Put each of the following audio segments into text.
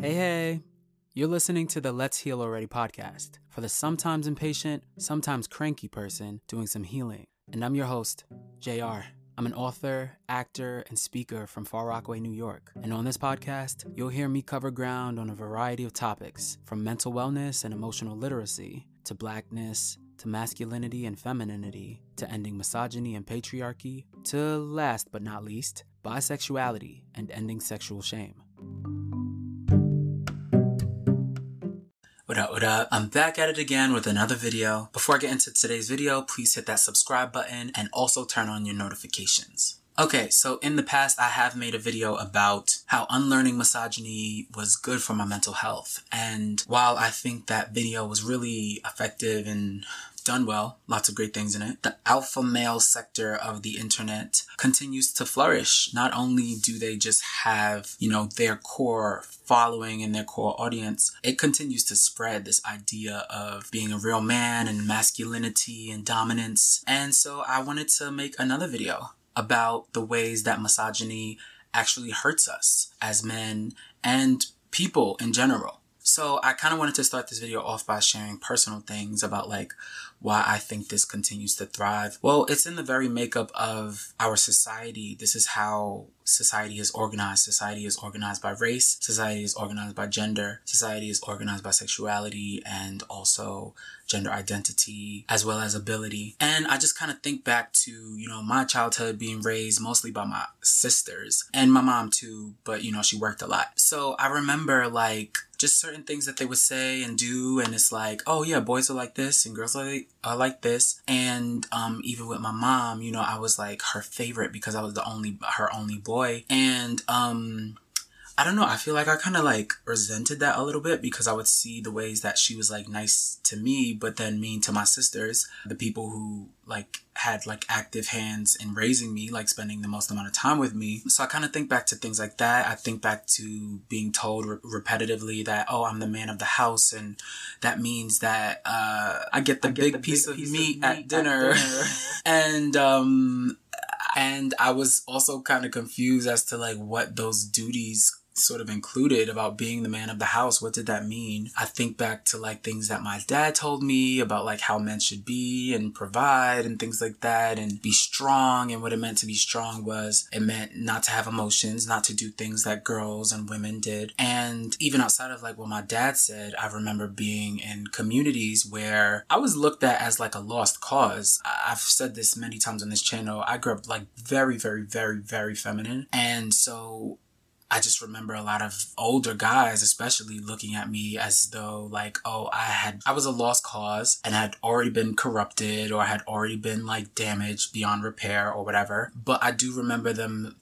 Hey, hey. You're listening to the Let's Heal Already podcast for the sometimes impatient, sometimes cranky person doing some healing. And I'm your host, JR. I'm an author, actor, and speaker from Far Rockaway, New York. And on this podcast, you'll hear me cover ground on a variety of topics from mental wellness and emotional literacy to blackness to masculinity and femininity to ending misogyny and patriarchy to last but not least, bisexuality and ending sexual shame. What up, what up? I'm back at it again with another video. Before I get into today's video, please hit that subscribe button and also turn on your notifications. Okay, so in the past, I have made a video about how unlearning misogyny was good for my mental health. And while I think that video was really effective and done well, lots of great things in it. The alpha male sector of the internet continues to flourish. Not only do they just have, you know, their core following and their core audience, it continues to spread this idea of being a real man and masculinity and dominance. And so I wanted to make another video about the ways that misogyny actually hurts us as men and people in general. So I kind of wanted to start this video off by sharing personal things about like why I think this continues to thrive. Well, it's in the very makeup of our society. This is how society is organized. Society is organized by race. Society is organized by gender. Society is organized by sexuality and also gender identity as well as ability. And I just kind of think back to, you know, my childhood being raised mostly by my sisters and my mom too, but you know, she worked a lot. So I remember like just certain things that they would say and do and it's like oh yeah boys are like this and girls are like, are like this. And um, even with my mom you know i was like her favorite because i was the only her only boy. And um I don't know. I feel like I kind of like resented that a little bit because I would see the ways that she was like nice to me, but then mean to my sisters, the people who like had like active hands in raising me, like spending the most amount of time with me. So I kind of think back to things like that. I think back to being told re- repetitively that, oh, I'm the man of the house. And that means that uh, I get the I get big the piece, big of, piece meat of, meat at dinner. At dinner. and, um, and I was also kind of confused as to like what those duties sort of included about being the man of the house. What did that mean? I think back to like things that my dad told me about like how men should be and provide and things like that and be strong. And what it meant to be strong was it meant not to have emotions, not to do things that girls and women did. And even outside of like what my dad said, I remember being in communities where I was looked at as like a lost cause. I've said this many times on this channel. I grew up like very, very, very, very feminine. And so I just remember a lot of older guys, especially looking at me as though like, oh, I had, I was a lost cause and had already been corrupted or had already been like damaged beyond repair or whatever. But I do remember them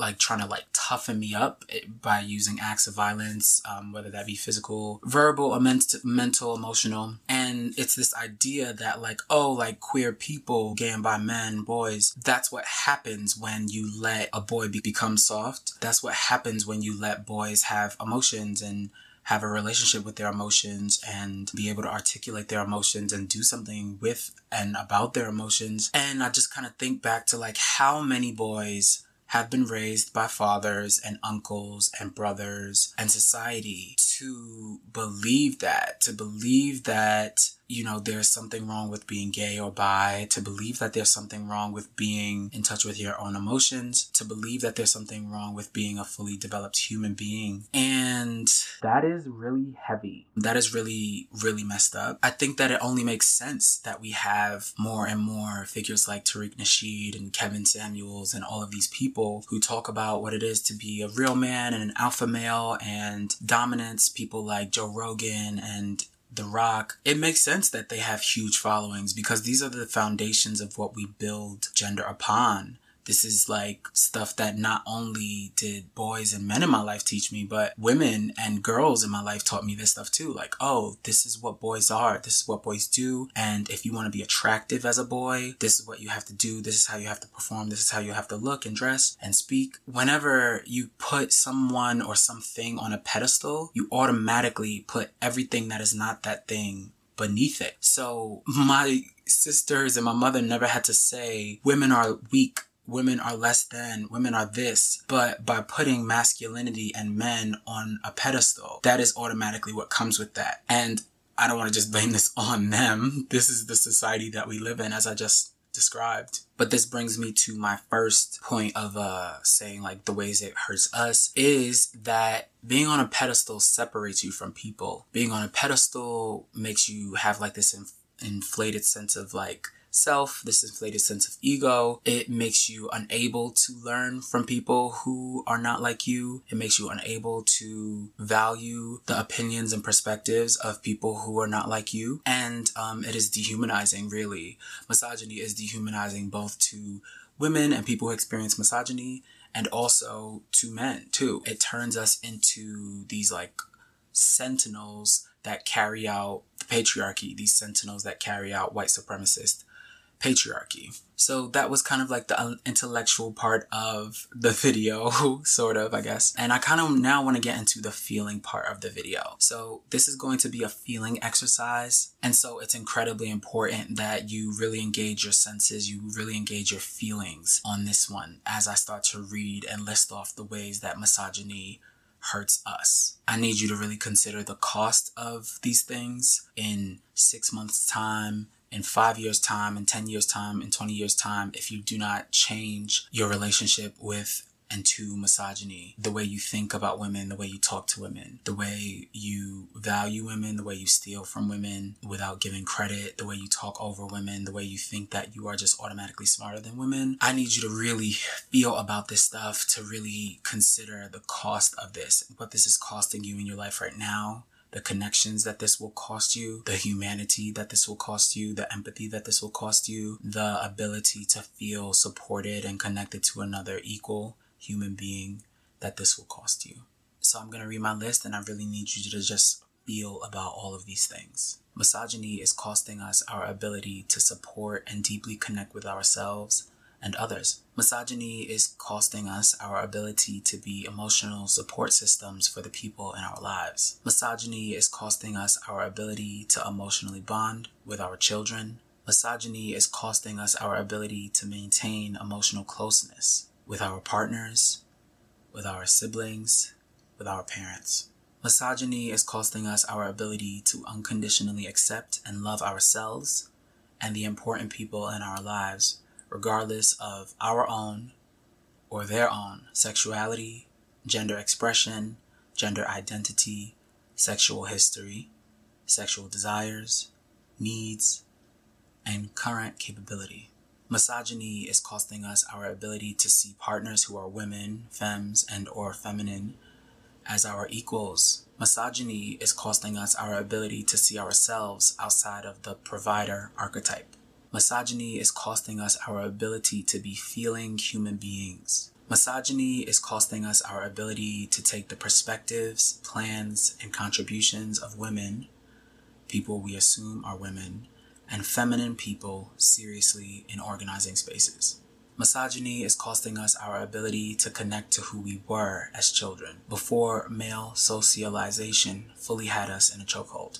like trying to like toughen me up eh, by using acts of violence, um, whether that be physical, verbal, or ment- mental, emotional. And it's this idea that like, oh, like queer people, gay and bi men, boys, that's what happens when you let a boy be- become soft. That's what happens when you let boys have emotions and have a relationship with their emotions and be able to articulate their emotions and do something with and about their emotions. And I just kind of think back to like how many boys have been raised by fathers and uncles and brothers and society to believe that, to believe that you know, there's something wrong with being gay or bi, to believe that there's something wrong with being in touch with your own emotions, to believe that there's something wrong with being a fully developed human being. And that is really heavy. That is really, really messed up. I think that it only makes sense that we have more and more figures like Tariq Nasheed and Kevin Samuels and all of these people who talk about what it is to be a real man and an alpha male and dominance, people like Joe Rogan and the Rock, it makes sense that they have huge followings because these are the foundations of what we build gender upon. This is like stuff that not only did boys and men in my life teach me, but women and girls in my life taught me this stuff too. Like, oh, this is what boys are. This is what boys do. And if you want to be attractive as a boy, this is what you have to do. This is how you have to perform. This is how you have to look and dress and speak. Whenever you put someone or something on a pedestal, you automatically put everything that is not that thing beneath it. So my sisters and my mother never had to say women are weak women are less than, women are this. But by putting masculinity and men on a pedestal, that is automatically what comes with that. And I don't want to just blame this on them. This is the society that we live in, as I just described. But this brings me to my first point of uh saying like the ways it hurts us is that being on a pedestal separates you from people. Being on a pedestal makes you have like this inf- inflated sense of like self, this inflated sense of ego. It makes you unable to learn from people who are not like you. It makes you unable to value the opinions and perspectives of people who are not like you. And um, it is dehumanizing, really. Misogyny is dehumanizing both to women and people who experience misogyny and also to men too. It turns us into these like sentinels that carry out the patriarchy, these sentinels that carry out white supremacist patriarchy. So that was kind of like the uh, intellectual part of the video, sort of, I guess. And I kind of now want to get into the feeling part of the video. So this is going to be a feeling exercise. And so it's incredibly important that you really engage your senses, you really engage your feelings on this one as I start to read and list off the ways that misogyny hurts us. I need you to really consider the cost of these things in six months' time, in five years' time, in 10 years' time, in 20 years' time, if you do not change your relationship with and to misogyny, the way you think about women, the way you talk to women, the way you value women, the way you steal from women without giving credit, the way you talk over women, the way you think that you are just automatically smarter than women. I need you to really feel about this stuff, to really consider the cost of this, what this is costing you in your life right now, the connections that this will cost you, the humanity that this will cost you, the empathy that this will cost you, the ability to feel supported and connected to another equal human being that this will cost you. So I'm going to read my list and I really need you to just feel about all of these things. Misogyny is costing us our ability to support and deeply connect with ourselves and others. Misogyny is costing us our ability to be emotional support systems for the people in our lives. Misogyny is costing us our ability to emotionally bond with our children. Misogyny is costing us our ability to maintain emotional closeness with our partners, with our siblings, with our parents. Misogyny is costing us our ability to unconditionally accept and love ourselves and the important people in our lives regardless of our own or their own sexuality, gender expression, gender identity, sexual history, sexual desires, needs, and current capability. Misogyny is costing us our ability to see partners who are women, femmes, and or feminine as our equals. Misogyny is costing us our ability to see ourselves outside of the provider archetype. Misogyny is costing us our ability to be feeling human beings. Misogyny is costing us our ability to take the perspectives, plans, and contributions of women, people we assume are women, and feminine people seriously in organizing spaces. Misogyny is costing us our ability to connect to who we were as children before male socialization fully had us in a chokehold.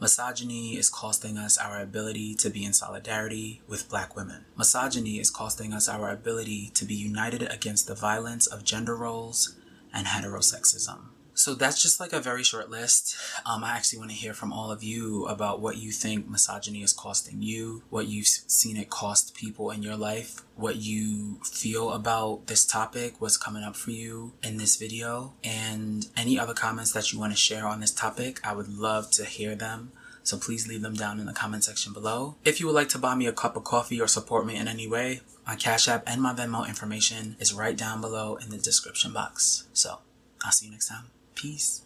Misogyny is costing us our ability to be in solidarity with black women. Misogyny is costing us our ability to be united against the violence of gender roles and heterosexism. So that's just like a very short list. Um, I actually want to hear from all of you about what you think misogyny is costing you, what you've seen it cost people in your life, what you feel about this topic, what's coming up for you in this video, and any other comments that you want to share on this topic. I would love to hear them. So please leave them down in the comment section below. If you would like to buy me a cup of coffee or support me in any way, my Cash App and my Venmo information is right down below in the description box. So I'll see you next time. Peace.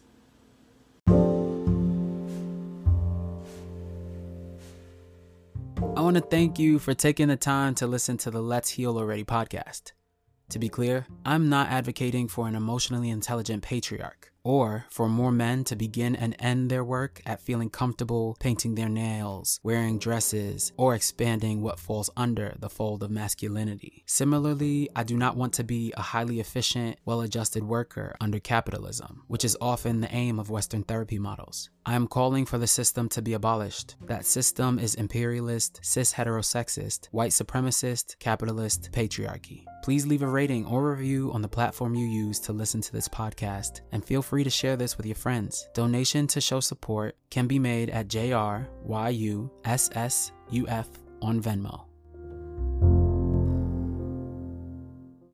I want to thank you for taking the time to listen to the Let's Heal Already podcast. To be clear, I'm not advocating for an emotionally intelligent patriarch. Or for more men to begin and end their work at feeling comfortable painting their nails, wearing dresses, or expanding what falls under the fold of masculinity. Similarly, I do not want to be a highly efficient, well adjusted worker under capitalism, which is often the aim of Western therapy models. I am calling for the system to be abolished. That system is imperialist, cis heterosexist, white supremacist, capitalist, patriarchy. Please leave a rating or review on the platform you use to listen to this podcast, and feel free to share this with your friends. Donation to show support can be made at JRYUSSUF on Venmo.